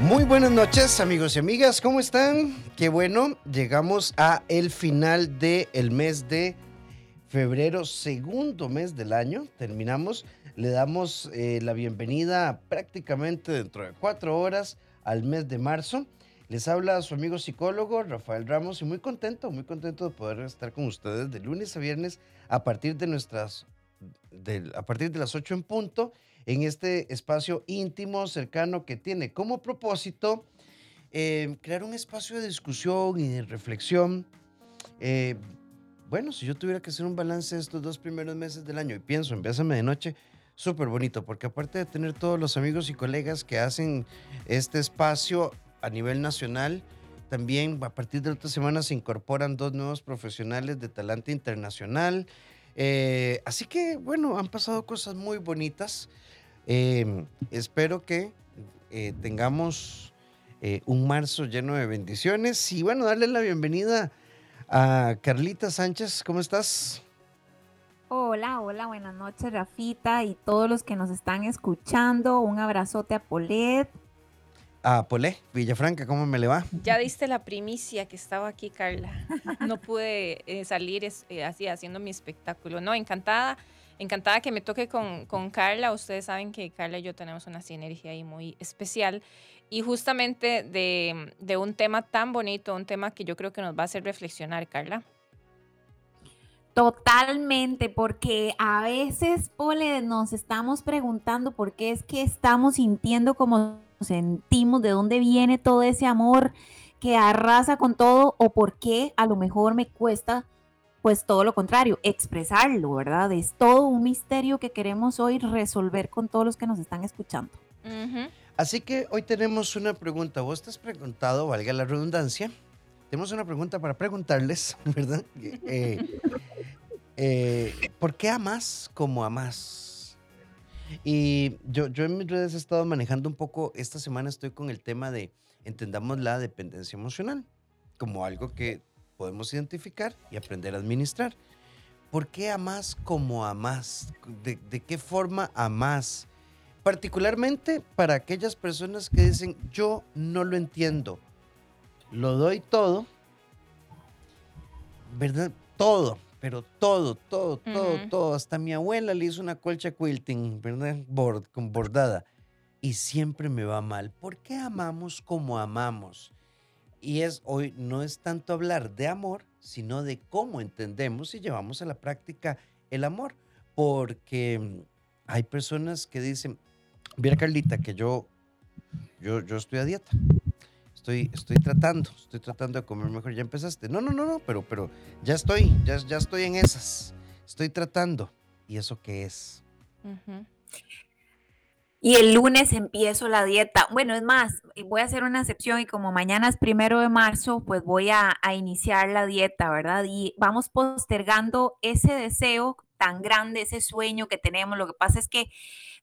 Muy buenas noches amigos y amigas, ¿cómo están? Qué bueno, llegamos a el final del el mes de febrero, segundo mes del año. Terminamos, le damos eh, la bienvenida prácticamente dentro de cuatro horas al mes de marzo. Les habla su amigo psicólogo Rafael Ramos y muy contento, muy contento de poder estar con ustedes de lunes a viernes a partir de nuestras, a partir de las 8 en punto en este espacio íntimo, cercano, que tiene como propósito eh, crear un espacio de discusión y de reflexión. Eh, bueno, si yo tuviera que hacer un balance de estos dos primeros meses del año y pienso en Bésame de Noche, súper bonito, porque aparte de tener todos los amigos y colegas que hacen este espacio a nivel nacional, también a partir de otra semana se incorporan dos nuevos profesionales de talante internacional. Eh, así que, bueno, han pasado cosas muy bonitas. Em, espero que eh, tengamos eh, un marzo lleno de bendiciones y bueno, darle la bienvenida a Carlita Sánchez. ¿Cómo estás? Hola, hola, buenas noches, Rafita y todos los que nos están escuchando. Un abrazote a Polet. A Polé, Villafranca, ¿cómo me le va? Ya diste la primicia que estaba aquí, Carla. No pude eh, salir así haciendo mi espectáculo. No, encantada encantada que me toque con, con, Carla. Ustedes saben que Carla y yo tenemos una sinergia ahí muy especial. Y justamente de, de, un tema tan bonito, un tema que yo creo que nos va a hacer reflexionar, Carla. Totalmente, porque a veces, Pole, nos estamos preguntando por qué es que estamos sintiendo como sentimos, de dónde viene todo ese amor que arrasa con todo, o por qué a lo mejor me cuesta pues todo lo contrario, expresarlo, ¿verdad? Es todo un misterio que queremos hoy resolver con todos los que nos están escuchando. Así que hoy tenemos una pregunta. Vos te has preguntado, valga la redundancia, tenemos una pregunta para preguntarles, ¿verdad? Eh, eh, ¿Por qué amas como amas? Y yo, yo en mis redes he estado manejando un poco, esta semana estoy con el tema de entendamos la dependencia emocional como algo que podemos identificar y aprender a administrar. ¿Por qué amas como amas? ¿De, qué forma amas? Particularmente para aquellas personas que dicen, yo no lo entiendo, lo doy todo, ¿verdad? Todo, pero todo, todo, todo, todo. Hasta mi abuela le hizo una colcha quilting, ¿verdad? Bord, con bordada. Y siempre me va mal. ¿Por qué amamos como amamos? Y es hoy no es tanto hablar de amor, sino de cómo entendemos y llevamos a la práctica el amor. Porque mm, hay personas que dicen, mira Carlita, que yo, yo, yo estoy a dieta. Estoy, estoy tratando, estoy tratando de comer mejor. Ya empezaste. No, no, no, no, pero, pero ya estoy, ya, ya estoy en esas. Estoy tratando. ¿Y eso qué es? y el lunes empiezo la dieta. Bueno, es más, voy a hacer una excepción y como mañana es primero de marzo, pues voy a, iniciar la dieta, ¿verdad? Y vamos postergando ese deseo tan grande, ese sueño que tenemos. Lo que pasa es que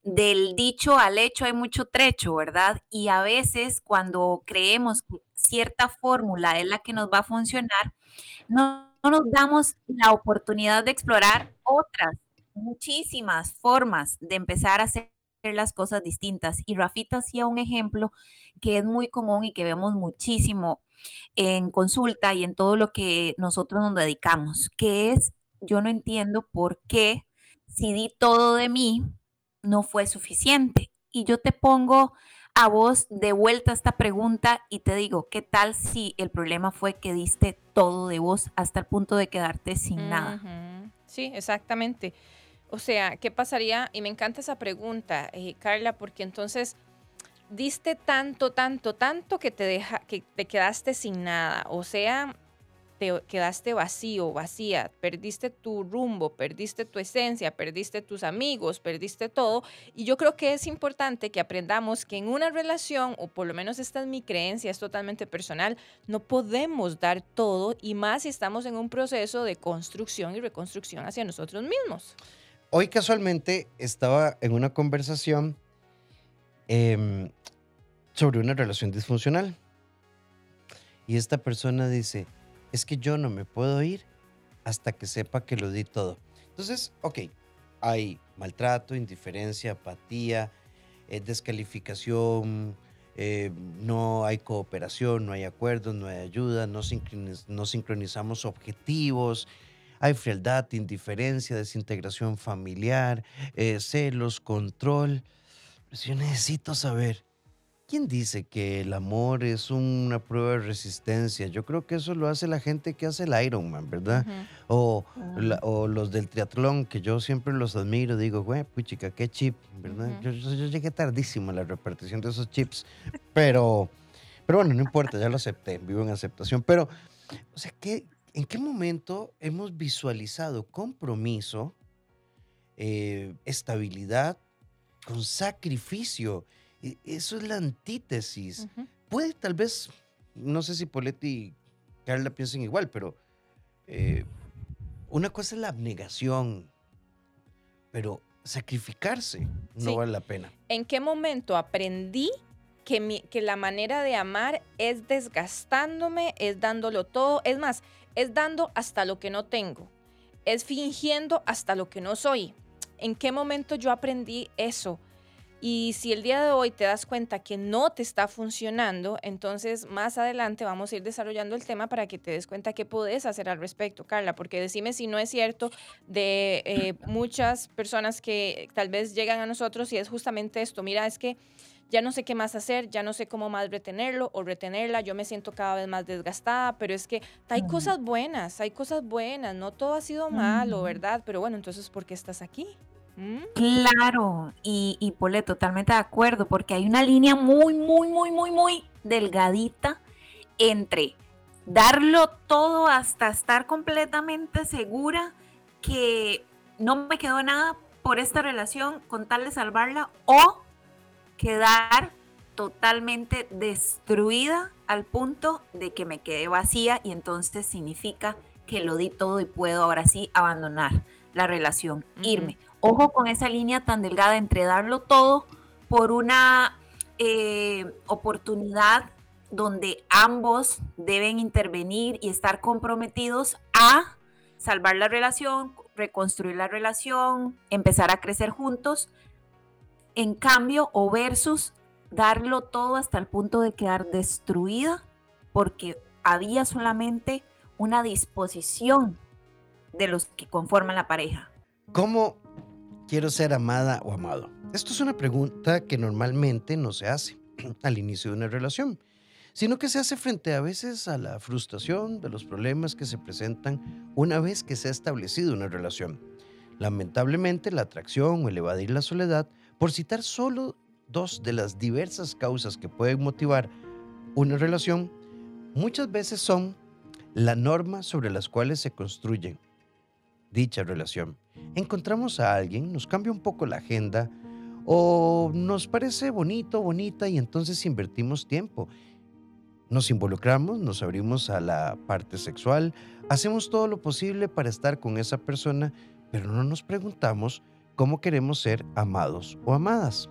del dicho al hecho hay mucho trecho, ¿verdad? Y a veces cuando creemos que cierta fórmula es la que nos va a funcionar, no, no nos damos la oportunidad de explorar otras muchísimas formas de empezar a hacer las cosas distintas. Y Rafita hacía un ejemplo que es muy común y que vemos muchísimo en consulta y en todo lo que nosotros nos dedicamos, que es, yo no entiendo por qué si di todo de mí, no fue suficiente. Y yo te pongo a vos de vuelta esta pregunta y te digo, ¿qué tal si el problema fue que diste todo de vos hasta el punto de quedarte sin nada? Sí, exactamente. O sea, ¿qué pasaría? Y me encanta esa pregunta, eh, Carla, porque entonces diste tanto, tanto, tanto que te, deja, que te quedaste sin nada. O sea, te quedaste vacío, vacía, perdiste tu rumbo, perdiste tu esencia, perdiste tus amigos, perdiste todo. Y yo creo que es importante que aprendamos que en una relación, o por lo menos esta es mi creencia, es totalmente personal, no podemos dar todo y más si estamos en un proceso de construcción y reconstrucción hacia nosotros mismos. Hoy casualmente estaba en una conversación em, sobre una relación disfuncional. Y esta persona dice, es que yo no me puedo ir hasta que sepa que lo di todo. Entonces, ok, hay maltrato, indiferencia, apatía, eh, descalificación, eh, no hay cooperación, no hay acuerdos, no hay ayuda, no, sincronizamos objetivos, hay frialdad, indiferencia, desintegración familiar, eh, celos, control. Pues yo necesito saber, ¿quién dice que el amor es una prueba de resistencia? Yo creo que eso lo hace la gente que hace el Ironman, ¿verdad? o, ah. o, los del triatlón, que yo siempre los admiro, digo, güey, puchica, qué chip, ¿verdad? yo, yo, llegué tardísimo a la repartición de esos chips, pero, pero bueno, no importa, ya lo acepté, vivo en aceptación, pero, o sea, ¿qué, ¿En qué momento hemos visualizado compromiso, eh, estabilidad con sacrificio? E, eso es la antítesis. Puede tal vez, no sé si Poletti y Carla piensen igual, pero eh, una cosa es la abnegación, pero sacrificarse no vale la pena. ¿En qué momento aprendí que, que, la manera de amar es desgastándome, es dándolo todo. Es más, es dando hasta lo que no tengo. Es fingiendo hasta lo que no soy. ¿En qué momento yo aprendí eso? Y si el día de hoy te das cuenta que no te está funcionando, entonces más adelante vamos a ir desarrollando el tema para que te des cuenta qué puedes hacer al respecto, Carla, porque decime si no es cierto de eh, muchas personas que tal vez llegan a nosotros y es justamente esto, mira, es que ya no sé qué más hacer, ya no sé cómo más retenerlo o retenerla, yo me siento cada vez más desgastada, pero es que hay cosas buenas, hay cosas buenas, no todo ha sido malo, ¿verdad? Pero bueno, entonces, ¿por qué estás aquí? ¿Mm? Claro, y, y Pole, totalmente de acuerdo, porque hay una línea muy, muy, muy, muy, muy delgadita entre darlo todo hasta estar completamente segura que no me quedó nada por esta relación con tal de salvarla o quedar totalmente destruida al punto de que me quedé vacía y entonces significa que lo di todo y puedo ahora sí abandonar la relación, irme. Ojo con esa línea tan delgada entre darlo todo por una eh, oportunidad donde ambos deben intervenir y estar comprometidos a salvar la relación, reconstruir la relación, empezar a crecer juntos, en cambio, o versus darlo todo hasta el punto de quedar destruida porque había solamente una disposición de los que conforman la pareja. ¿Cómo quiero ser amada o amado? Esto es una pregunta que normalmente no se hace al inicio de una relación, sino que se hace frente a veces a la frustración de los problemas que se presentan una vez que se ha establecido una relación. Lamentablemente, la atracción o el evadir la soledad por citar solo dos de las diversas causas que pueden motivar una relación, muchas veces son la norma sobre las cuales se construye dicha relación. Encontramos a alguien, nos cambia un poco la agenda o nos parece bonito, bonita y entonces invertimos tiempo. Nos involucramos, nos abrimos a la parte sexual, hacemos todo lo posible para estar con esa persona, pero no nos preguntamos cómo queremos ser amados o amadas.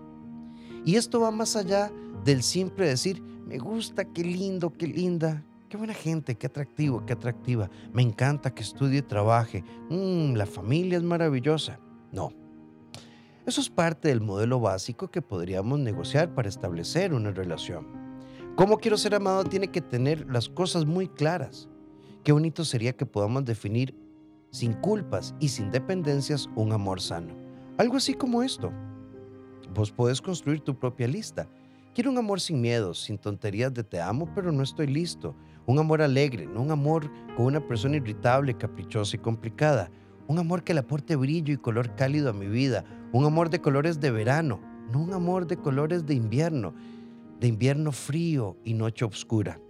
Y esto va más allá del simple decir, me gusta, qué lindo, qué linda, qué buena gente, qué atractivo, qué atractiva, me encanta que estudie y trabaje, mm, la familia es maravillosa. No. Eso es parte del modelo básico que podríamos negociar para establecer una relación. Cómo quiero ser amado tiene que tener las cosas muy claras. Qué bonito sería que podamos definir sin culpas y sin dependencias un amor sano. Algo así como esto. Vos podés construir tu propia lista. Quiero un amor sin miedos, sin tonterías de te amo, pero no estoy listo. Un amor alegre, no un amor con una persona irritable, caprichosa y complicada. Un amor que le aporte brillo y color cálido a mi vida. Un amor de colores de verano, no un amor de colores de invierno, de invierno frío y noche oscura.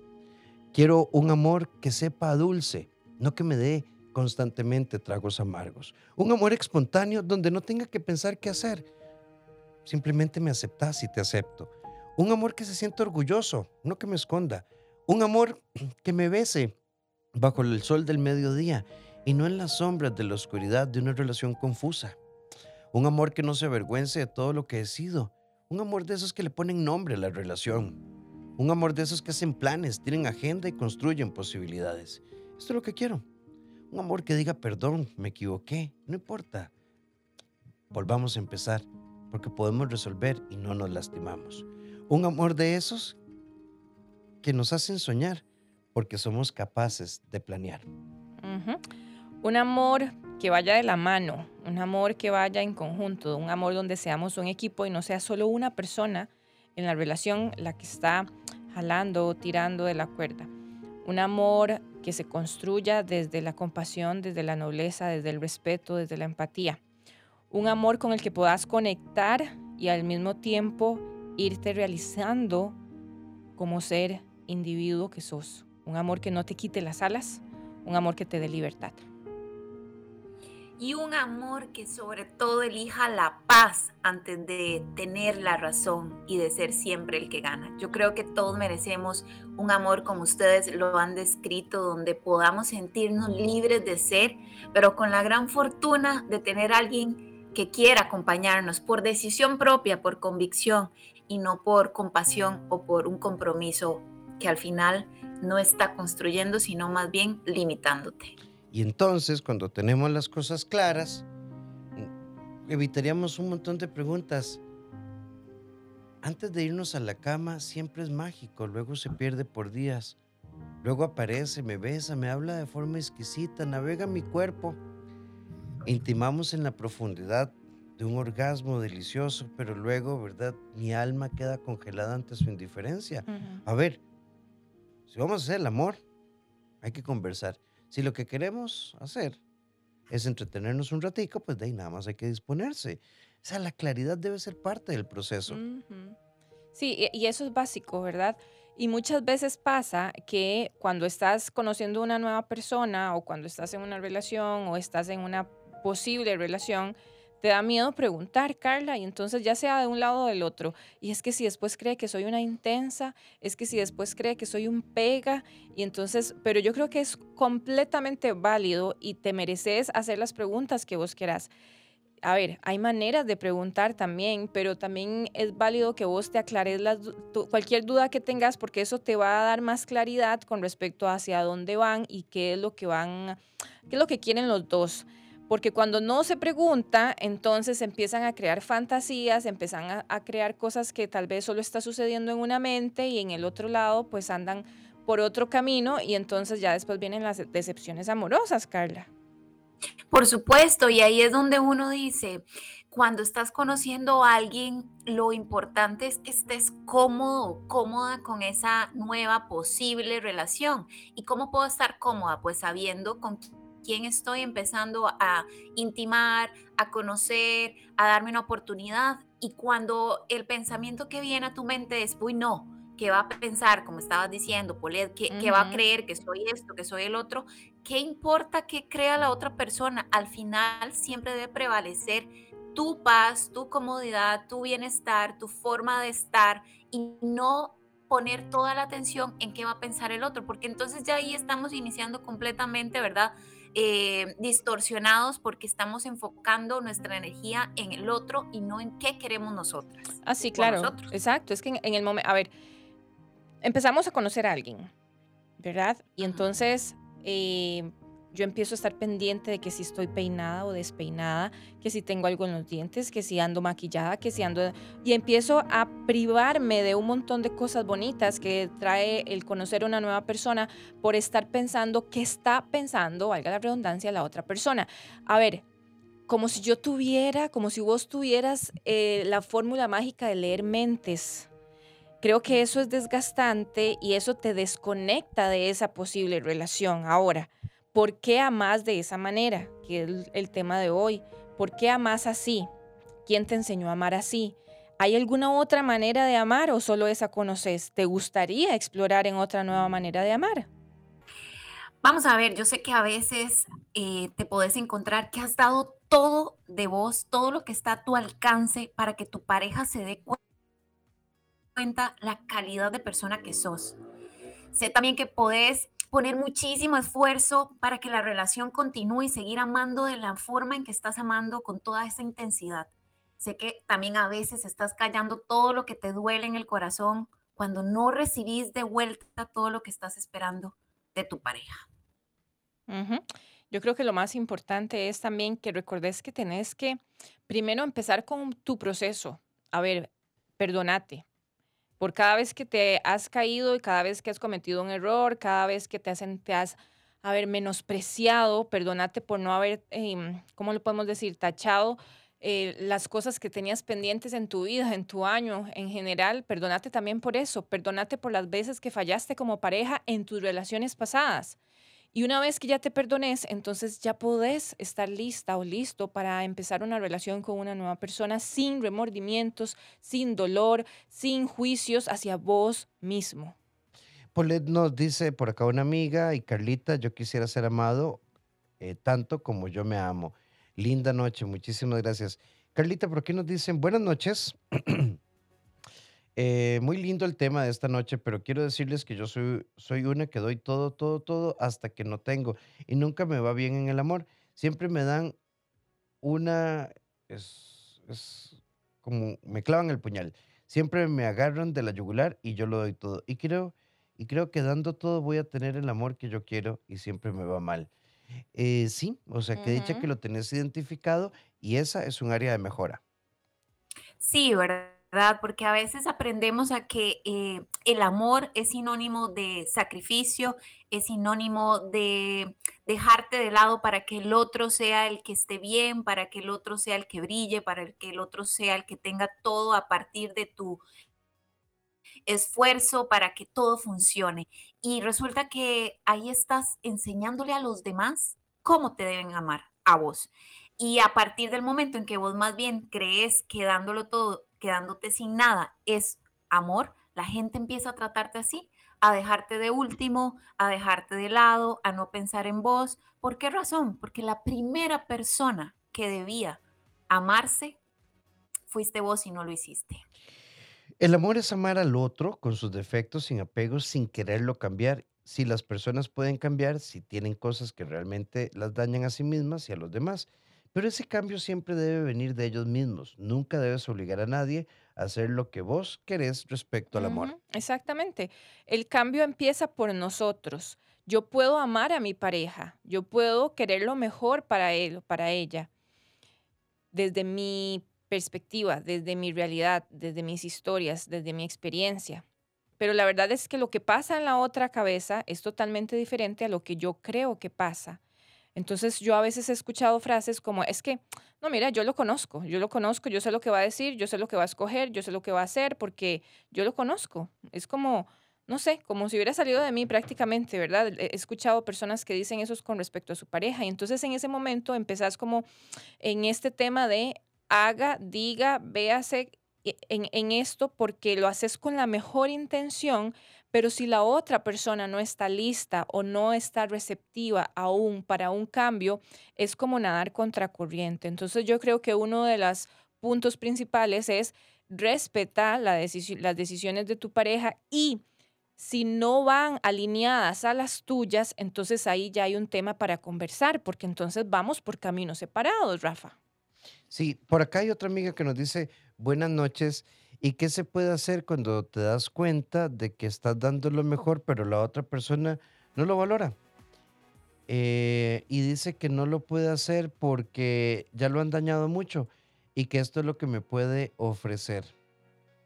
Quiero un amor que sepa dulce, no que me dé constantemente tragos amargos. Un amor espontáneo donde no tenga que pensar qué hacer. Simplemente me aceptas y te acepto. Un amor que se siente orgulloso, no que me esconda. Un amor que me bese bajo el sol del mediodía y no en las sombras de la oscuridad de una relación confusa. Un amor que no se avergüence de todo lo que he sido. Un amor de esos que le ponen nombre a la relación. Un amor de esos que hacen planes, tienen agenda y construyen posibilidades. Esto es lo que quiero. Un amor que diga, perdón, me equivoqué, no importa. Volvamos a empezar, porque podemos resolver y no nos lastimamos. Un amor de esos que nos hacen soñar porque somos capaces de planear. Un amor que vaya de la mano, un amor que vaya en conjunto, un amor donde seamos un equipo y no sea solo una persona en la relación la que está jalando o tirando de la cuerda. Un amor que se construya desde la compasión, desde la nobleza, desde el respeto, desde la empatía. Un amor con el que puedas conectar y al mismo tiempo irte realizando como ser individuo que sos. Un amor que no te quite las alas, un amor que te dé libertad y un amor que sobre todo elija la paz antes de tener la razón y de ser siempre el que gana. Yo creo que todos merecemos un amor como ustedes lo han descrito, donde podamos sentirnos libres de ser, pero con la gran fortuna de tener alguien que quiera acompañarnos por decisión propia, por convicción y no por compasión o por un compromiso que al final no está construyendo, sino más bien limitándote. Y entonces, cuando tenemos las cosas claras, evitaríamos un montón de preguntas. Antes de irnos a la cama, siempre es mágico, luego se pierde por días. Luego aparece, me besa, me habla de forma exquisita, navega mi cuerpo. Intimamos en la profundidad de un orgasmo delicioso, pero luego, ¿verdad? Mi alma queda congelada ante su indiferencia. A ver, si vamos a hacer el amor, hay que conversar. Si lo que queremos hacer es entretenernos un ratico, pues de ahí nada más hay que disponerse. O sea, la claridad debe ser parte del proceso. Sí, y eso es básico, ¿verdad? Y muchas veces pasa que cuando estás conociendo una nueva persona o cuando estás en una relación o estás en una posible relación, te da miedo preguntar, Carla, y entonces ya sea de un lado o del otro. Y es que si después cree que soy una intensa, es que si después cree que soy un pega, y entonces, pero yo creo que es completamente válido y te mereces hacer las preguntas que vos quieras. A ver, hay maneras de preguntar también, pero también es válido que vos te aclares cualquier duda que tengas porque eso te va a dar más claridad con respecto a hacia dónde van y qué es lo que van, qué es lo que quieren los dos porque cuando no se pregunta, entonces empiezan a crear fantasías, empiezan a, crear cosas que tal vez solo está sucediendo en una mente y en el otro lado pues andan por otro camino y entonces ya después vienen las decepciones amorosas, Carla. Por supuesto, y ahí es donde uno dice, cuando estás conociendo a alguien, lo importante es que estés cómodo, cómoda con esa nueva posible relación. ¿Y cómo puedo estar cómoda? Pues sabiendo con quién estoy empezando a intimar, a conocer, a darme una oportunidad. Y cuando el pensamiento que viene a tu mente es, uy, no, que va a pensar, como estabas diciendo, Polet, que, va a creer que soy esto, que soy el otro, ¿qué importa que crea la otra persona? Al final siempre debe prevalecer tu paz, tu comodidad, tu bienestar, tu forma de estar y no poner toda la atención en qué va a pensar el otro, porque entonces ya ahí estamos iniciando completamente, ¿verdad? Eh, distorsionados porque estamos enfocando nuestra energía en el otro y no en qué queremos nosotros. Así, ah, claro. Exacto. Es que en, el momento, a ver, empezamos a conocer a alguien, ¿verdad? Y entonces eh, yo empiezo a estar pendiente de que si estoy peinada o despeinada, que si tengo algo en los dientes, que si ando maquillada, que si ando... Y empiezo a privarme de un montón de cosas bonitas que trae el conocer a una nueva persona por estar pensando qué está pensando, valga la redundancia, la otra persona. A ver, como si yo tuviera, como si vos tuvieras eh, la fórmula mágica de leer mentes. Creo que eso es desgastante y eso te desconecta de esa posible relación. Ahora, ¿Por qué amas de esa manera? Que es el tema de hoy. ¿Por qué amas así? ¿Quién te enseñó a amar así? ¿Hay alguna otra manera de amar o solo esa conoces? ¿Te gustaría explorar en otra nueva manera de amar? Vamos a ver, yo sé que a veces eh, te puedes encontrar que has dado todo de vos, todo lo que está a tu alcance para que tu pareja se dé cuenta la calidad de persona que sos. Sé también que podés poner muchísimo esfuerzo para que la relación continúe y seguir amando de la forma en que estás amando con toda esa intensidad. Sé que también a veces estás callando todo lo que te duele en el corazón cuando no recibís de vuelta todo lo que estás esperando de tu pareja. Yo creo que lo más importante es también que recordes que tenés que primero empezar con tu proceso. A ver, perdonate, por cada vez que te has caído y cada vez que has cometido un error, cada vez que te has, te has haber menospreciado, perdónate por no haber, eh, ¿cómo lo podemos decir?, tachado eh, las cosas que tenías pendientes en tu vida, en tu año en general. Perdónate también por eso. Perdónate por las veces que fallaste como pareja en tus relaciones pasadas. Y una vez que ya te perdones, entonces ya podés estar lista o listo para empezar una relación con una nueva persona sin remordimientos, sin dolor, sin juicios hacia vos mismo. Polet nos dice por acá una amiga y Carlita, yo quisiera ser amado eh, tanto como yo me amo. Linda noche, muchísimas gracias. Carlita, por aquí nos dicen buenas noches. Eh, muy lindo el tema de esta noche, pero quiero decirles que yo soy, soy una que doy todo, todo, todo hasta que no tengo y nunca me va bien en el amor. Siempre me dan una, es, es como me clavan el puñal. Siempre me agarran de la yugular y yo lo doy todo. Y creo, y creo que dando todo voy a tener el amor que yo quiero y siempre me va mal. Eh, sí, o sea, que dicha que lo tenés identificado y esa es un área de mejora. Sí, ¿verdad? Porque a veces aprendemos a que eh, el amor es sinónimo de sacrificio, es sinónimo de dejarte de lado para que el otro sea el que esté bien, para que el otro sea el que brille, para que el otro sea el que tenga todo a partir de tu esfuerzo para que todo funcione. Y resulta que ahí estás enseñándole a los demás cómo te deben amar a vos. Y a partir del momento en que vos más bien crees que dándolo todo, quedándote sin nada, es amor, la gente empieza a tratarte así, a dejarte de último, a dejarte de lado, a no pensar en vos. ¿Por qué razón? Porque la primera persona que debía amarse fuiste vos y no lo hiciste. El amor es amar al otro con sus defectos, sin apegos, sin quererlo cambiar. Si las personas pueden cambiar, si tienen cosas que realmente las dañan a sí mismas y a los demás. Pero ese cambio siempre debe venir de ellos mismos. Nunca debes obligar a nadie a hacer lo que vos querés respecto al amor. exactamente. El cambio empieza por nosotros. Yo puedo amar a mi pareja. Yo puedo querer lo mejor para él para ella. Desde mi perspectiva, desde mi realidad, desde mis historias, desde mi experiencia. Pero la verdad es que lo que pasa en la otra cabeza es totalmente diferente a lo que yo creo que pasa. Entonces yo a veces he escuchado frases como, es que, no, mira, yo lo conozco, yo lo conozco, yo sé lo que va a decir, yo sé lo que va a escoger, yo sé lo que va a hacer, porque yo lo conozco. Es como, no sé, como si hubiera salido de mí prácticamente, ¿verdad? He escuchado personas que dicen eso con respecto a su pareja y entonces en ese momento empezás como en este tema de haga, diga, véase e, en, esto porque lo haces con la mejor intención, pero si la otra persona no está lista o no está receptiva aún para un cambio, es como nadar contracorriente. Entonces yo creo que uno de los puntos principales es respetar la las decisiones de tu pareja y si no van alineadas a las tuyas, entonces ahí ya hay un tema para conversar, porque entonces vamos por caminos separados, Rafa. Sí, por acá hay otra amiga que nos dice, buenas noches, ¿y qué se puede hacer cuando te das cuenta de que estás dando lo mejor, pero la otra persona no lo valora? Eh, y dice que no lo puede hacer porque ya lo han dañado mucho y que esto es lo que me puede ofrecer.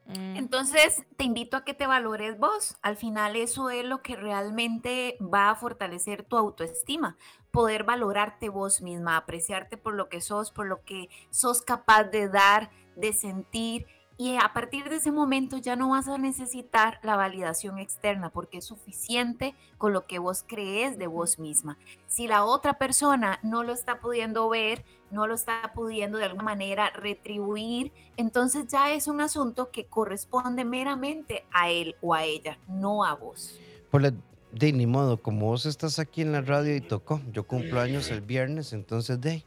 Mm. Entonces, te invito a que te valores vos. Al final eso es lo que realmente va a fortalecer tu autoestima, poder valorarte vos misma, apreciarte por lo que sos, por lo que sos capaz de dar, de sentir y a partir de ese momento ya no vas a necesitar la validación externa porque es suficiente con lo que vos crees de vos misma. Si la otra persona no lo está pudiendo ver, no lo está pudiendo de alguna manera retribuir, entonces ya es un asunto que corresponde meramente a él o a ella, no a vos. Por la, de ni modo, como vos estás aquí en la radio y tocó, yo cumplo años el viernes, entonces de,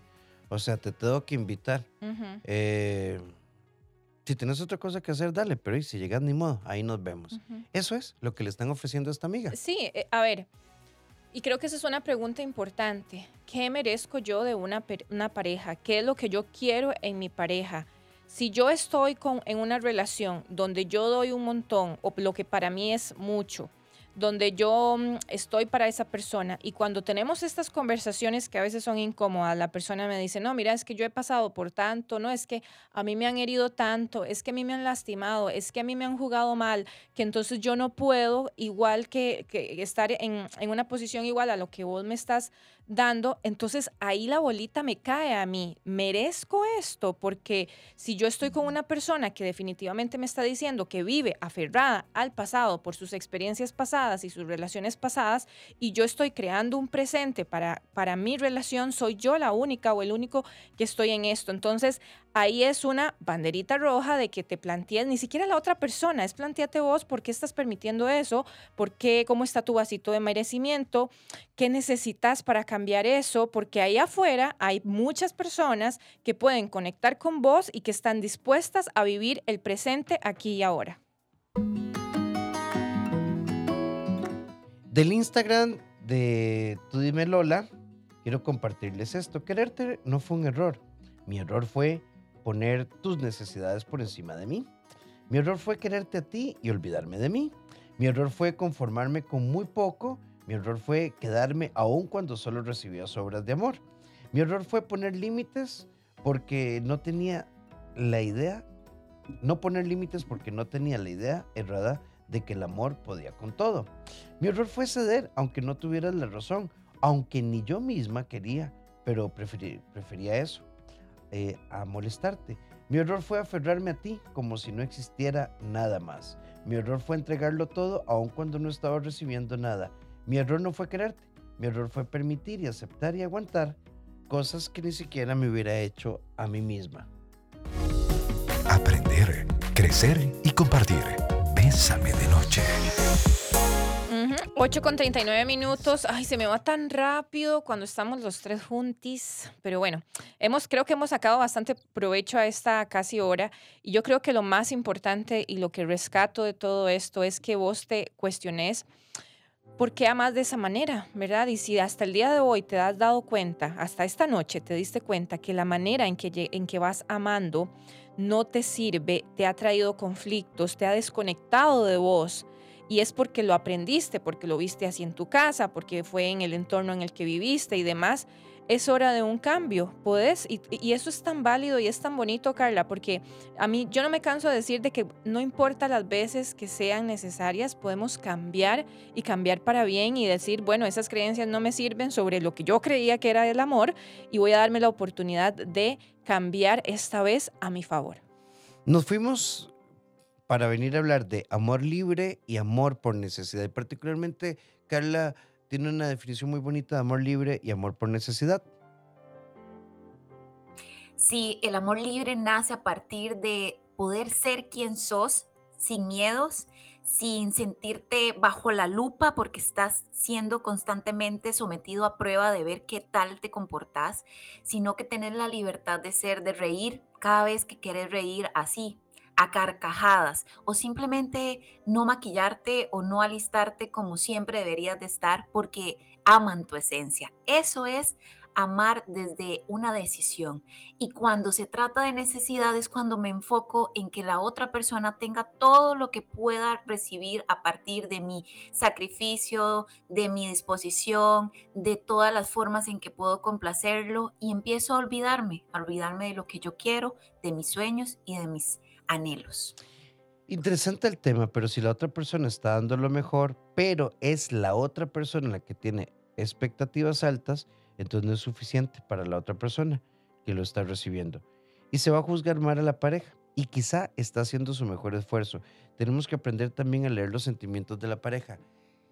o sea, te tengo que invitar. Si tienes otra cosa que hacer, dale, pero si llegas ni modo, ahí nos vemos. Eso es lo que le están ofreciendo a esta amiga. Sí, eh, a ver, y creo que esa es una pregunta importante. ¿Qué merezco yo de una, una pareja? ¿Qué es lo que yo quiero en mi pareja? Si yo estoy con, en una relación donde yo doy un montón o lo que para mí es mucho, donde yo mm, estoy para esa persona. Y cuando tenemos estas conversaciones que a veces son incómodas, la persona me dice, no, mira, es que yo he pasado por tanto, no, es que a mí me han herido tanto, es que a mí me han lastimado, es que a mí me han jugado mal, que entonces yo no puedo, igual que, que estar en, en una posición igual a lo que vos me estás dando, entonces ahí la bolita me cae a mí. Merezco esto porque si yo estoy con una persona que definitivamente me está diciendo que vive aferrada al pasado por sus experiencias pasadas y sus relaciones pasadas y yo estoy creando un presente para, para mi relación, soy yo la única o el único que estoy en esto. Entonces ahí es una banderita roja de que te plantees, ni siquiera la otra persona, es planteate vos por qué estás permitiendo eso, por qué, cómo está tu vasito de merecimiento, qué necesitas para cambiar eso, porque ahí afuera hay muchas personas que pueden conectar con vos y que están dispuestas a vivir el presente aquí y ahora. Del Instagram de Tú Dime Lola, quiero compartirles esto. Quererte no fue un error. Mi error fue poner tus necesidades por encima de mí. Mi error fue quererte a ti y olvidarme de mí. Mi error fue conformarme con muy poco. Mi error fue quedarme aún cuando solo recibía sobras de amor. Mi error fue poner límites porque no tenía la idea, no poner límites porque no tenía la idea errada de que el amor podía con todo. Mi error fue ceder aunque no tuvieras la razón, aunque ni yo misma quería, pero prefería eso. Eh, a molestarte. Mi error fue aferrarme a ti como si no existiera nada más. Mi error fue entregarlo todo aun cuando no estaba recibiendo nada. Mi error no fue quererte. Mi error fue permitir y aceptar y aguantar cosas que ni siquiera me hubiera hecho a mí misma. Aprender, crecer y compartir. Bésame de noche. 8 con 39 minutos. Ay, se me va tan rápido cuando estamos los tres juntis. Pero bueno, hemos, creo que hemos sacado bastante provecho a esta casi hora. Y yo creo que lo más importante y lo que rescato de todo esto es que vos te cuestiones por qué amas de esa manera, ¿verdad? Y si hasta el día de hoy te has dado cuenta, hasta esta noche te diste cuenta que la manera en que, en que vas amando no te sirve, te ha traído conflictos, te ha desconectado de vos y es porque lo aprendiste, porque lo viste así en tu casa, porque fue en el entorno en el que viviste y demás, es hora de un cambio. Y, y, eso es tan válido y es tan bonito, Carla, porque a mí yo no me canso de decir de que no importa las veces que sean necesarias, podemos cambiar y cambiar para bien y decir, bueno, esas creencias no me sirven sobre lo que yo creía que era el amor y voy a darme la oportunidad de cambiar esta vez a mi favor. Nos fuimos para venir a hablar de amor libre y amor por necesidad. Y particularmente, Carla tiene una definición muy bonita de amor libre y amor por necesidad. Sí, el amor libre nace a partir de poder ser quien sos sin miedos, sin sentirte bajo la lupa porque estás siendo constantemente sometido a prueba de ver qué tal te comportas, sino que tener la libertad de ser, de reír cada vez que quieres reír así, a carcajadas o simplemente no maquillarte o no alistarte como siempre deberías de estar porque aman tu esencia. Eso es amar desde una decisión. Y cuando se trata de necesidades, cuando me enfoco en que la otra persona tenga todo lo que pueda recibir a partir de mi sacrificio, de mi disposición, de todas las formas en que puedo complacerlo y empiezo a olvidarme, a olvidarme de lo que yo quiero, de mis sueños y de mis anhelos. Interesante el tema, pero si la otra persona está dando lo mejor, pero es la otra persona la que tiene expectativas altas, entonces no es suficiente para la otra persona que lo está recibiendo. Y se va a juzgar mal a la pareja y quizá está haciendo su mejor esfuerzo. Tenemos que aprender también a leer los sentimientos de la pareja.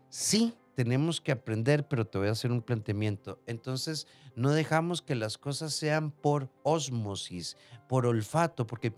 Sí, tenemos que aprender, pero te voy a hacer un planteamiento. Entonces, no dejamos que las cosas sean por osmosis, por olfato, porque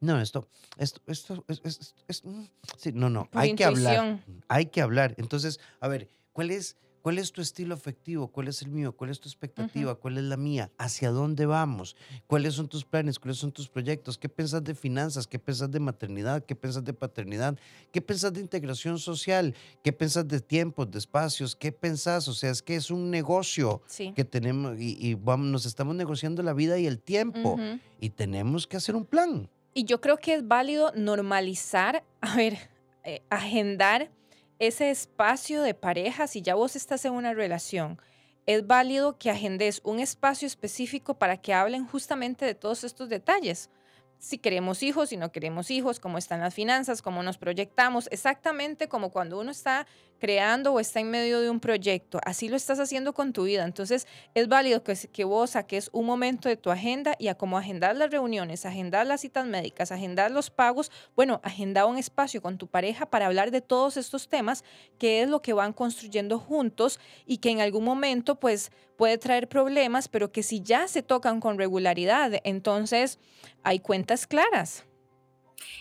no, esto, esto, esto, es, mm, sí, no, no, hay que hablar, hay que hablar. Entonces, a ver, ¿cuál es, cuál es tu estilo afectivo? ¿Cuál es el mío? ¿Cuál es tu expectativa? ¿Cuál es la mía? ¿Hacia dónde vamos? ¿Cuáles son tus planes? ¿Cuáles son tus proyectos? ¿Qué piensas de finanzas? ¿Qué piensas de maternidad? ¿Qué piensas de paternidad? ¿Qué piensas de integración social? ¿Qué piensas de tiempos, de espacios? ¿Qué piensas? O sea, es que es un negocio que tenemos y, vamos, nos estamos negociando la vida y el tiempo y tenemos que hacer un plan. Y yo creo que es válido normalizar, a ver, eh, agendar ese espacio de pareja, si ya vos estás en una relación, es válido que agendes un espacio específico para que hablen justamente de todos estos detalles. Si queremos hijos, si no queremos hijos, cómo están las finanzas, cómo nos proyectamos, exactamente como cuando uno está creando o está en medio de un proyecto. Así lo estás haciendo con tu vida. Entonces, es válido que, vos saques un momento de tu agenda y a cómo agendar las reuniones, agendar las citas médicas, agendar los pagos, bueno, agendar un espacio con tu pareja para hablar de todos estos temas, que es lo que van construyendo juntos y que en algún momento, pues, puede traer problemas, pero que si ya se tocan con regularidad, entonces hay cuentas claras.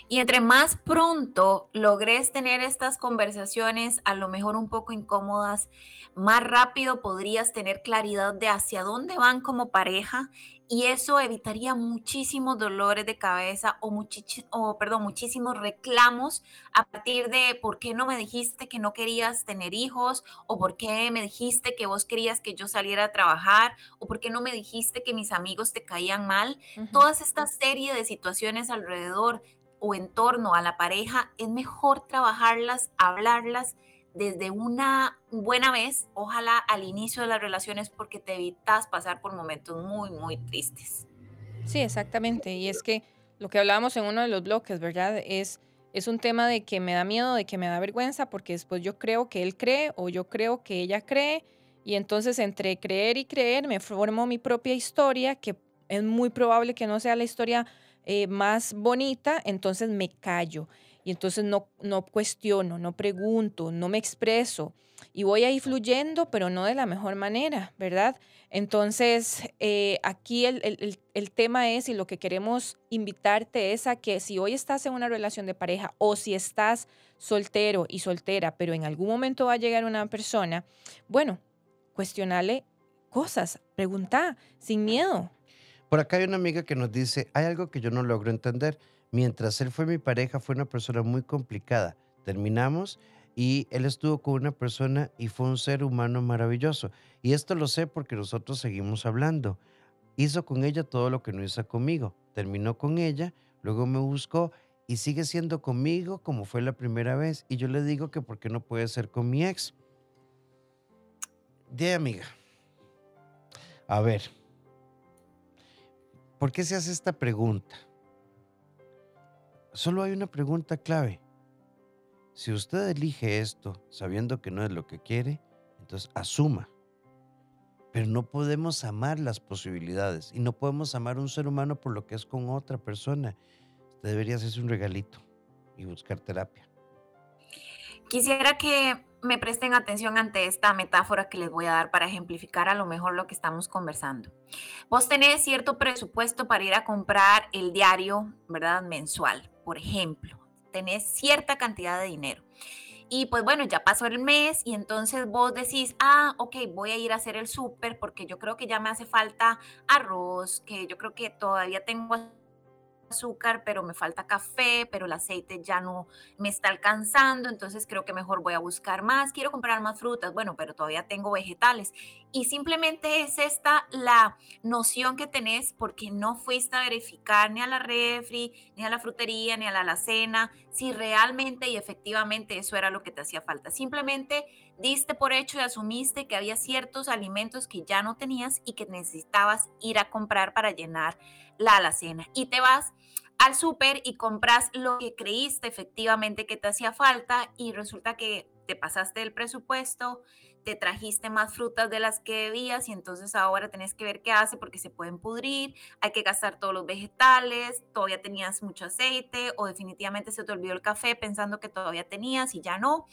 Y entre más pronto logres tener estas conversaciones, a lo mejor un poco incómodas, más rápido podrías tener claridad de hacia dónde van como pareja y eso evitaría muchísimos dolores de cabeza o, o perdón, muchísimos reclamos a partir de por qué no me dijiste que no querías tener hijos o por qué me dijiste que vos querías que yo saliera a trabajar o por qué no me dijiste que mis amigos te caían mal. Todas esta serie de situaciones alrededor o en torno a la pareja, es mejor trabajarlas, hablarlas desde una buena vez, ojalá al inicio de las relaciones, porque te evitas pasar por momentos muy, muy tristes. Sí, exactamente. Y es que lo que hablábamos en uno de los bloques, ¿verdad? Es, es un tema de que me da miedo, de que me da vergüenza, porque después yo creo que él cree o yo creo que ella cree. Y entonces entre creer y creer me formo mi propia historia, que es muy probable que no sea la historia eh, más bonita, entonces me callo. Y entonces no, no cuestiono, no pregunto, no me expreso. Y voy ahí fluyendo, pero no de la mejor manera, ¿verdad? Entonces, eh, aquí el, el, el, tema es, y lo que queremos invitarte es a que si hoy estás en una relación de pareja o si estás soltero y soltera, pero en algún momento va a llegar una persona, bueno, cuestionale cosas, pregunta sin miedo, por acá hay una amiga que nos dice, hay algo que yo no logro entender. Mientras él fue mi pareja, fue una persona muy complicada. Terminamos y él estuvo con una persona y fue un ser humano maravilloso. Y esto lo sé porque nosotros seguimos hablando. Hizo con ella todo lo que no hizo conmigo. Terminó con ella, luego me buscó y sigue siendo conmigo como fue la primera vez. Y yo le digo que por qué no puede ser con mi ex. De amiga. A ver, ¿Por qué se hace esta pregunta? Solo hay una pregunta clave. Si usted elige esto sabiendo que no es lo que quiere, entonces asuma. Pero no podemos amar las posibilidades y no podemos amar a un ser humano por lo que es con otra persona. Usted debería hacerse un regalito y buscar terapia. Quisiera que me presten atención ante esta metáfora que les voy a dar para ejemplificar a lo mejor lo que estamos conversando. Vos tenés cierto presupuesto para ir a comprar el diario, ¿verdad? Mensual, por ejemplo. Tenés cierta cantidad de dinero. Y pues bueno, ya pasó el mes y entonces vos decís, ah, ok, voy a ir a hacer el súper porque yo creo que ya me hace falta arroz, que yo creo que todavía tengo azúcar, pero me falta café, pero el aceite ya no me está alcanzando, entonces creo que mejor voy a buscar más, quiero comprar más frutas, bueno, pero todavía tengo vegetales. Y simplemente es esta la noción que tenés porque no fuiste a verificar ni a la refri, ni a la frutería, ni a la alacena, si realmente y efectivamente eso era lo que te hacía falta. Simplemente diste por hecho y asumiste que había ciertos alimentos que ya no tenías y que necesitabas ir a comprar para llenar la alacena. Y te vas al súper y compras lo que creíste efectivamente que te hacía falta y resulta que te pasaste el presupuesto, te trajiste más frutas de las que debías y entonces ahora tenés que ver qué hace porque se pueden pudrir, hay que gastar todos los vegetales, todavía tenías mucho aceite o definitivamente se te olvidó el café pensando que todavía tenías y ya no.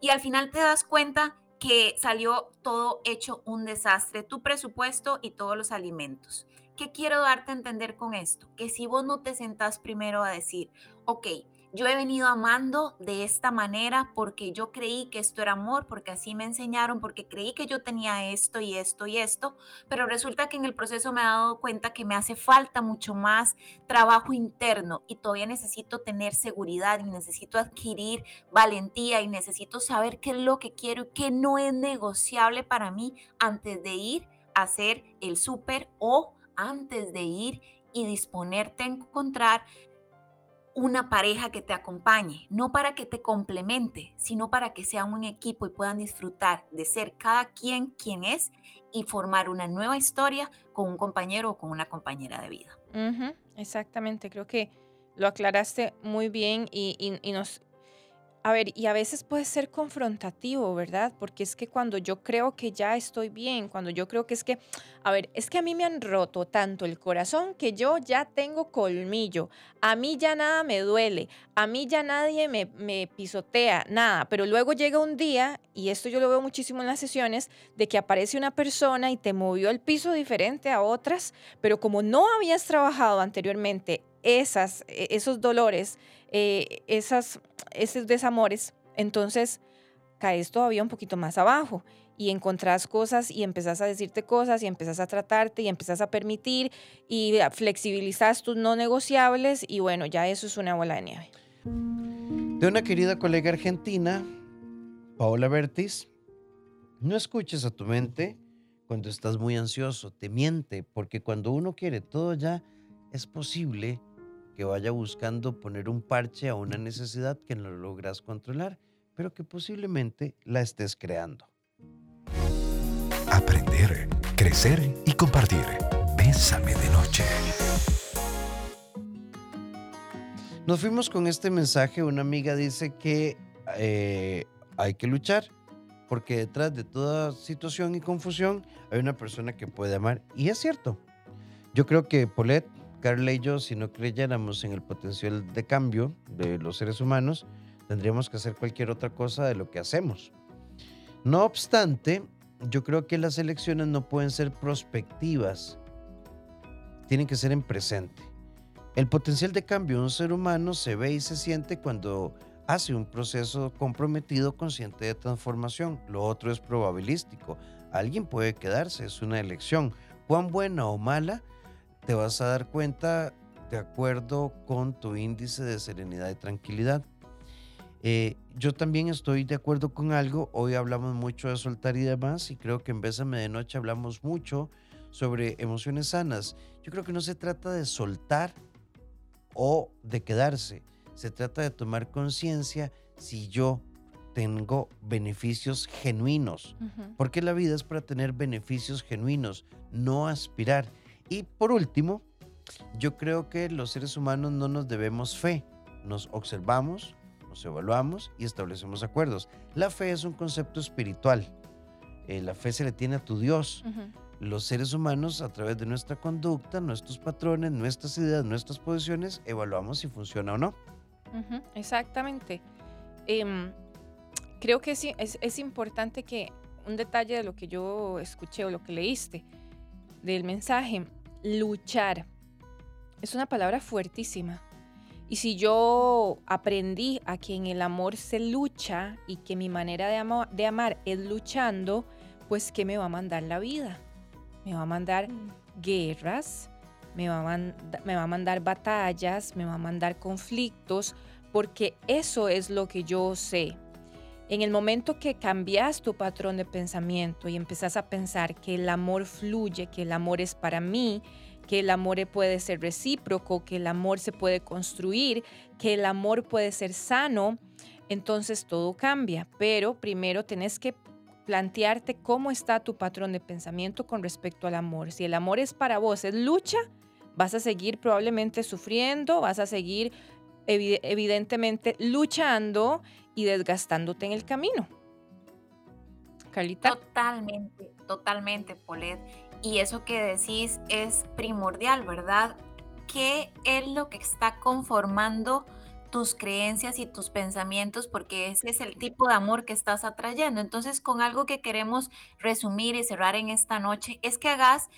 Y al final te das cuenta que salió todo hecho un desastre, tu presupuesto y todos los alimentos. ¿Qué quiero darte a entender con esto? Que si vos no te sentás primero a decir, ok, yo he venido amando de esta manera porque yo creí que esto era amor, porque así me enseñaron, porque creí que yo tenía esto y esto y esto, pero resulta que en el proceso me he dado cuenta que me hace falta mucho más trabajo interno y todavía necesito tener seguridad y necesito adquirir valentía y necesito saber qué es lo que quiero y qué no es negociable para mí antes de ir a hacer el súper o antes de ir y disponerte a encontrar una pareja que te acompañe, no para que te complemente, sino para que sea un equipo y puedan disfrutar de ser cada quien quien es y formar una nueva historia con un compañero o con una compañera de vida. exactamente, creo que lo aclaraste muy bien y, y nos a ver, y a veces puede ser confrontativo, ¿verdad? Porque es que cuando yo creo que ya estoy bien, cuando yo creo que es que, a ver, es que a mí me han roto tanto el corazón que yo ya tengo colmillo, a mí ya nada me duele, a mí ya nadie me, pisotea, nada, pero luego llega un día, y esto yo lo veo muchísimo en las sesiones, de que aparece una persona y te movió el piso diferente a otras, pero como no habías trabajado anteriormente esas, e, esos dolores, eh, esas, esos desamores, entonces caes todavía un poquito más abajo y encontrás cosas y empezás a decirte cosas y empezás a tratarte y empezás a permitir y flexibilizas tus no negociables y bueno, ya eso es una bola de nieve. De una querida colega argentina, Paola Bertis, no escuches a tu mente cuando estás muy ansioso, te miente, porque cuando uno quiere todo ya, es posible que vaya buscando poner un parche a una necesidad que no logras controlar, pero que posiblemente la estés creando. Aprender, crecer y compartir. Bésame de noche. Nos fuimos con este mensaje. Una amiga dice que eh, hay que luchar porque detrás de toda situación y confusión hay una persona que puede amar. Y es cierto. Yo creo que Paulette Carla y yo, si no creyéramos en el potencial de cambio de los seres humanos, tendríamos que hacer cualquier otra cosa de lo que hacemos. No obstante, yo creo que las elecciones no pueden ser prospectivas, tienen que ser en presente. El potencial de cambio de un ser humano se ve y se siente cuando hace un proceso comprometido consciente de transformación. Lo otro es probabilístico. Alguien puede quedarse, es una elección. Cuán buena o mala te vas a dar cuenta de acuerdo con tu índice de serenidad y tranquilidad. Eh, yo también estoy de acuerdo con algo. Hoy hablamos mucho de soltar y demás, y creo que en Bésame de Noche hablamos mucho sobre emociones sanas. Yo creo que no se trata de soltar o de quedarse. Se trata de tomar conciencia si yo tengo beneficios genuinos. Porque la vida es para tener beneficios genuinos, no aspirar. Y por último, yo creo que los seres humanos no nos debemos fe. Nos observamos, nos evaluamos y establecemos acuerdos. La fe es un concepto espiritual. Eh, la fe se le tiene a tu Dios. Los seres humanos, a través de nuestra conducta, nuestros patrones, nuestras ideas, nuestras posiciones, evaluamos si funciona o no. exactamente. Em, creo que es, es importante que un detalle de lo que yo escuché o lo que leíste, del mensaje, luchar. Es una palabra fuertísima. Y si yo aprendí a que en el amor se lucha y que mi manera de, de amar es luchando, pues ¿qué me va a mandar la vida? Me va a mandar mm. guerras, me va, me va a mandar batallas, me va a mandar conflictos, porque eso es lo que yo sé. En el momento que cambias tu patrón de pensamiento y empezás a pensar que el amor fluye, que el amor es para mí, que el amor puede ser recíproco, que el amor se puede construir, que el amor puede ser sano, entonces todo cambia. Pero primero tenés que plantearte cómo está tu patrón de pensamiento con respecto al amor. Si el amor es para vos, es lucha, vas a seguir probablemente sufriendo, vas a seguir evidentemente luchando y desgastándote en el camino. Carlita. Totalmente, totalmente, Polet. Y eso que decís es primordial, ¿verdad? ¿Qué es lo que está conformando tus creencias y tus pensamientos? Porque ese es el tipo de amor que estás atrayendo. Entonces, con algo que queremos resumir y cerrar en esta noche, es que hagas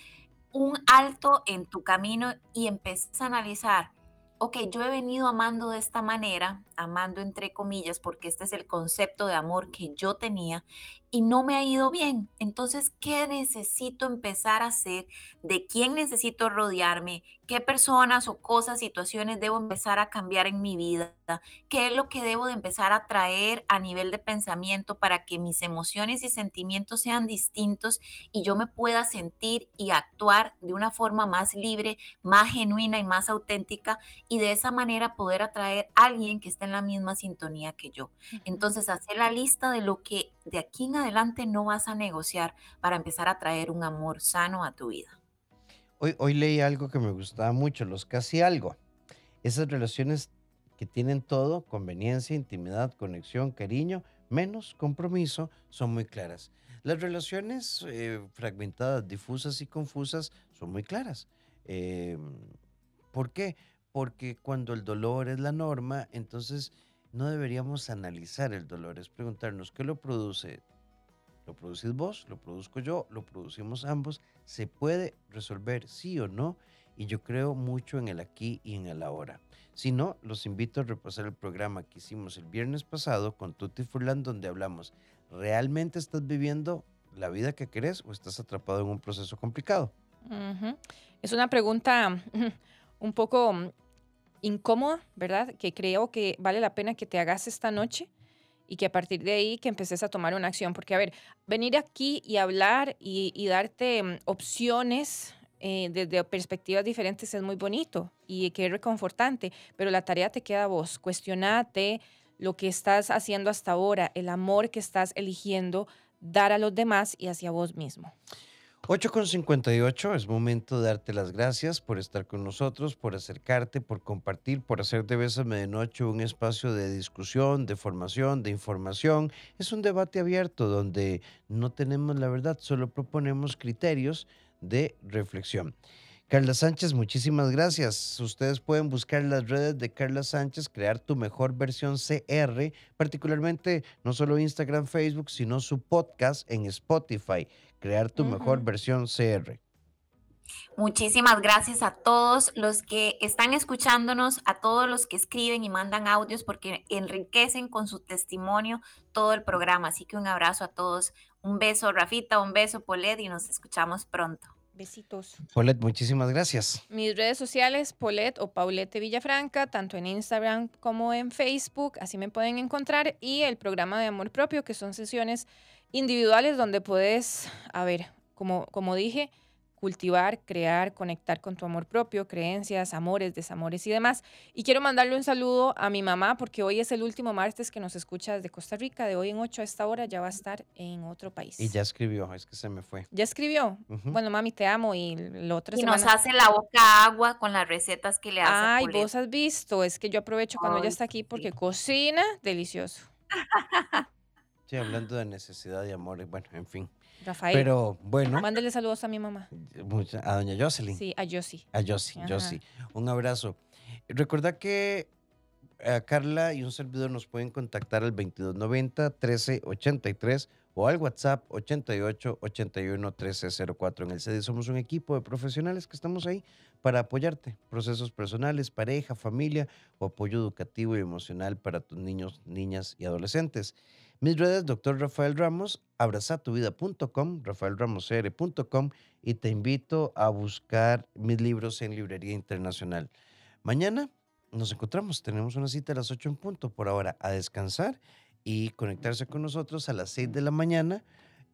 un alto en tu camino y empieces a analizar ok, yo he venido amando de esta manera, amando entre comillas, porque este es el concepto de amor que yo tenía y no me ha ido bien. Entonces, ¿qué necesito empezar a hacer? ¿De quién necesito rodearme? qué personas o cosas, situaciones debo empezar a cambiar en mi vida, qué es lo que debo de empezar a traer a nivel de pensamiento para que mis emociones y sentimientos sean distintos y yo me pueda sentir y actuar de una forma más libre, más genuina y más auténtica y de esa manera poder atraer a alguien que esté en la misma sintonía que yo. Entonces, hacer la lista de lo que de aquí en adelante no vas a negociar para empezar a traer un amor sano a tu vida. Hoy, hoy leí algo que me gustaba mucho, los casi algo. Esas relaciones que tienen todo, conveniencia, intimidad, conexión, cariño, menos compromiso, son muy claras. Las relaciones eh, fragmentadas, difusas y confusas son muy claras. Em, ¿Por qué? Porque cuando el dolor es la norma, entonces no deberíamos analizar el dolor, es preguntarnos qué lo produce. ¿Lo producís vos? ¿Lo produzco yo? ¿Lo producimos ambos? ¿Se puede resolver sí o no? Y yo creo mucho en el aquí y en el ahora. Si no, los invito a repasar el programa que hicimos el viernes pasado con Tutti Furlan, donde hablamos, ¿realmente estás viviendo la vida que querés o estás atrapado en un proceso complicado? Es una pregunta un poco incómoda, ¿verdad? Que creo que vale la pena que te hagas esta noche y que a partir de ahí que empeces a tomar una acción. Porque, a ver, venir aquí y hablar y, darte mm, opciones eh, desde perspectivas diferentes es muy bonito y que es reconfortante, pero la tarea te queda a vos. Cuestionate lo que estás haciendo hasta ahora, el amor que estás eligiendo dar a los demás y hacia vos mismo. 8.58, es momento de darte las gracias por estar con nosotros, por acercarte, por compartir, por hacer de Bésame de Noche un espacio de discusión, de formación, de información. Es un debate abierto donde no tenemos la verdad, solo proponemos criterios de reflexión. Carla Sánchez, muchísimas gracias. Ustedes pueden buscar las redes de Carla Sánchez, crear tu mejor versión CR, particularmente no solo Instagram, Facebook, sino su podcast en Spotify crear tu mejor versión CR. Muchísimas gracias a todos los que están escuchándonos, a todos los que escriben y mandan audios porque enriquecen con su testimonio todo el programa. Así que un abrazo a todos. Un beso, Rafita, un beso, Polet, y nos escuchamos pronto. Besitos. Polet, muchísimas gracias. Mis redes sociales, Polet o Paulette Villafranca, tanto en Instagram como en Facebook, así me pueden encontrar. Y el programa de amor propio, que son sesiones individuales donde puedes, a ver, como, como dije, cultivar, crear, conectar con tu amor propio, creencias, amores, desamores y demás. Y quiero mandarle un saludo a mi mamá porque hoy es el último martes que nos escucha desde Costa Rica. De hoy en 8 a esta hora ya va a estar en otro país. Y ya escribió, es que se me fue. ¿Ya escribió? Bueno, mami, te amo y lo otro Y nos hace la boca agua con las recetas que le hace. Ay, vos has visto, es que yo aprovecho cuando ella está aquí porque cocina delicioso. Sí, hablando de necesidad de amor, bueno, en fin. Rafael. Pero bueno. Mándele saludos a mi mamá. A doña Jocelyn. Sí, a Josie. A Josie, Josie. Un abrazo. Recuerda que a eh, Carla y un servidor nos pueden contactar al 2290-1383 o al WhatsApp 88 81 1304. En el CD somos un equipo de profesionales que estamos ahí para apoyarte. Procesos personales, pareja, familia o apoyo educativo y emocional para tus niños, niñas y adolescentes. Mis redes, doctor Rafael Ramos, abrazatuvida.com, rafaelramosr.com y te invito a buscar mis libros en Librería Internacional. Mañana nos encontramos, tenemos una cita a las 8 en punto por ahora, a descansar y conectarse con nosotros a las 6 de la mañana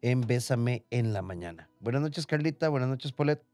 en Bésame en la mañana. Buenas noches, Carlita. Buenas noches, Polet.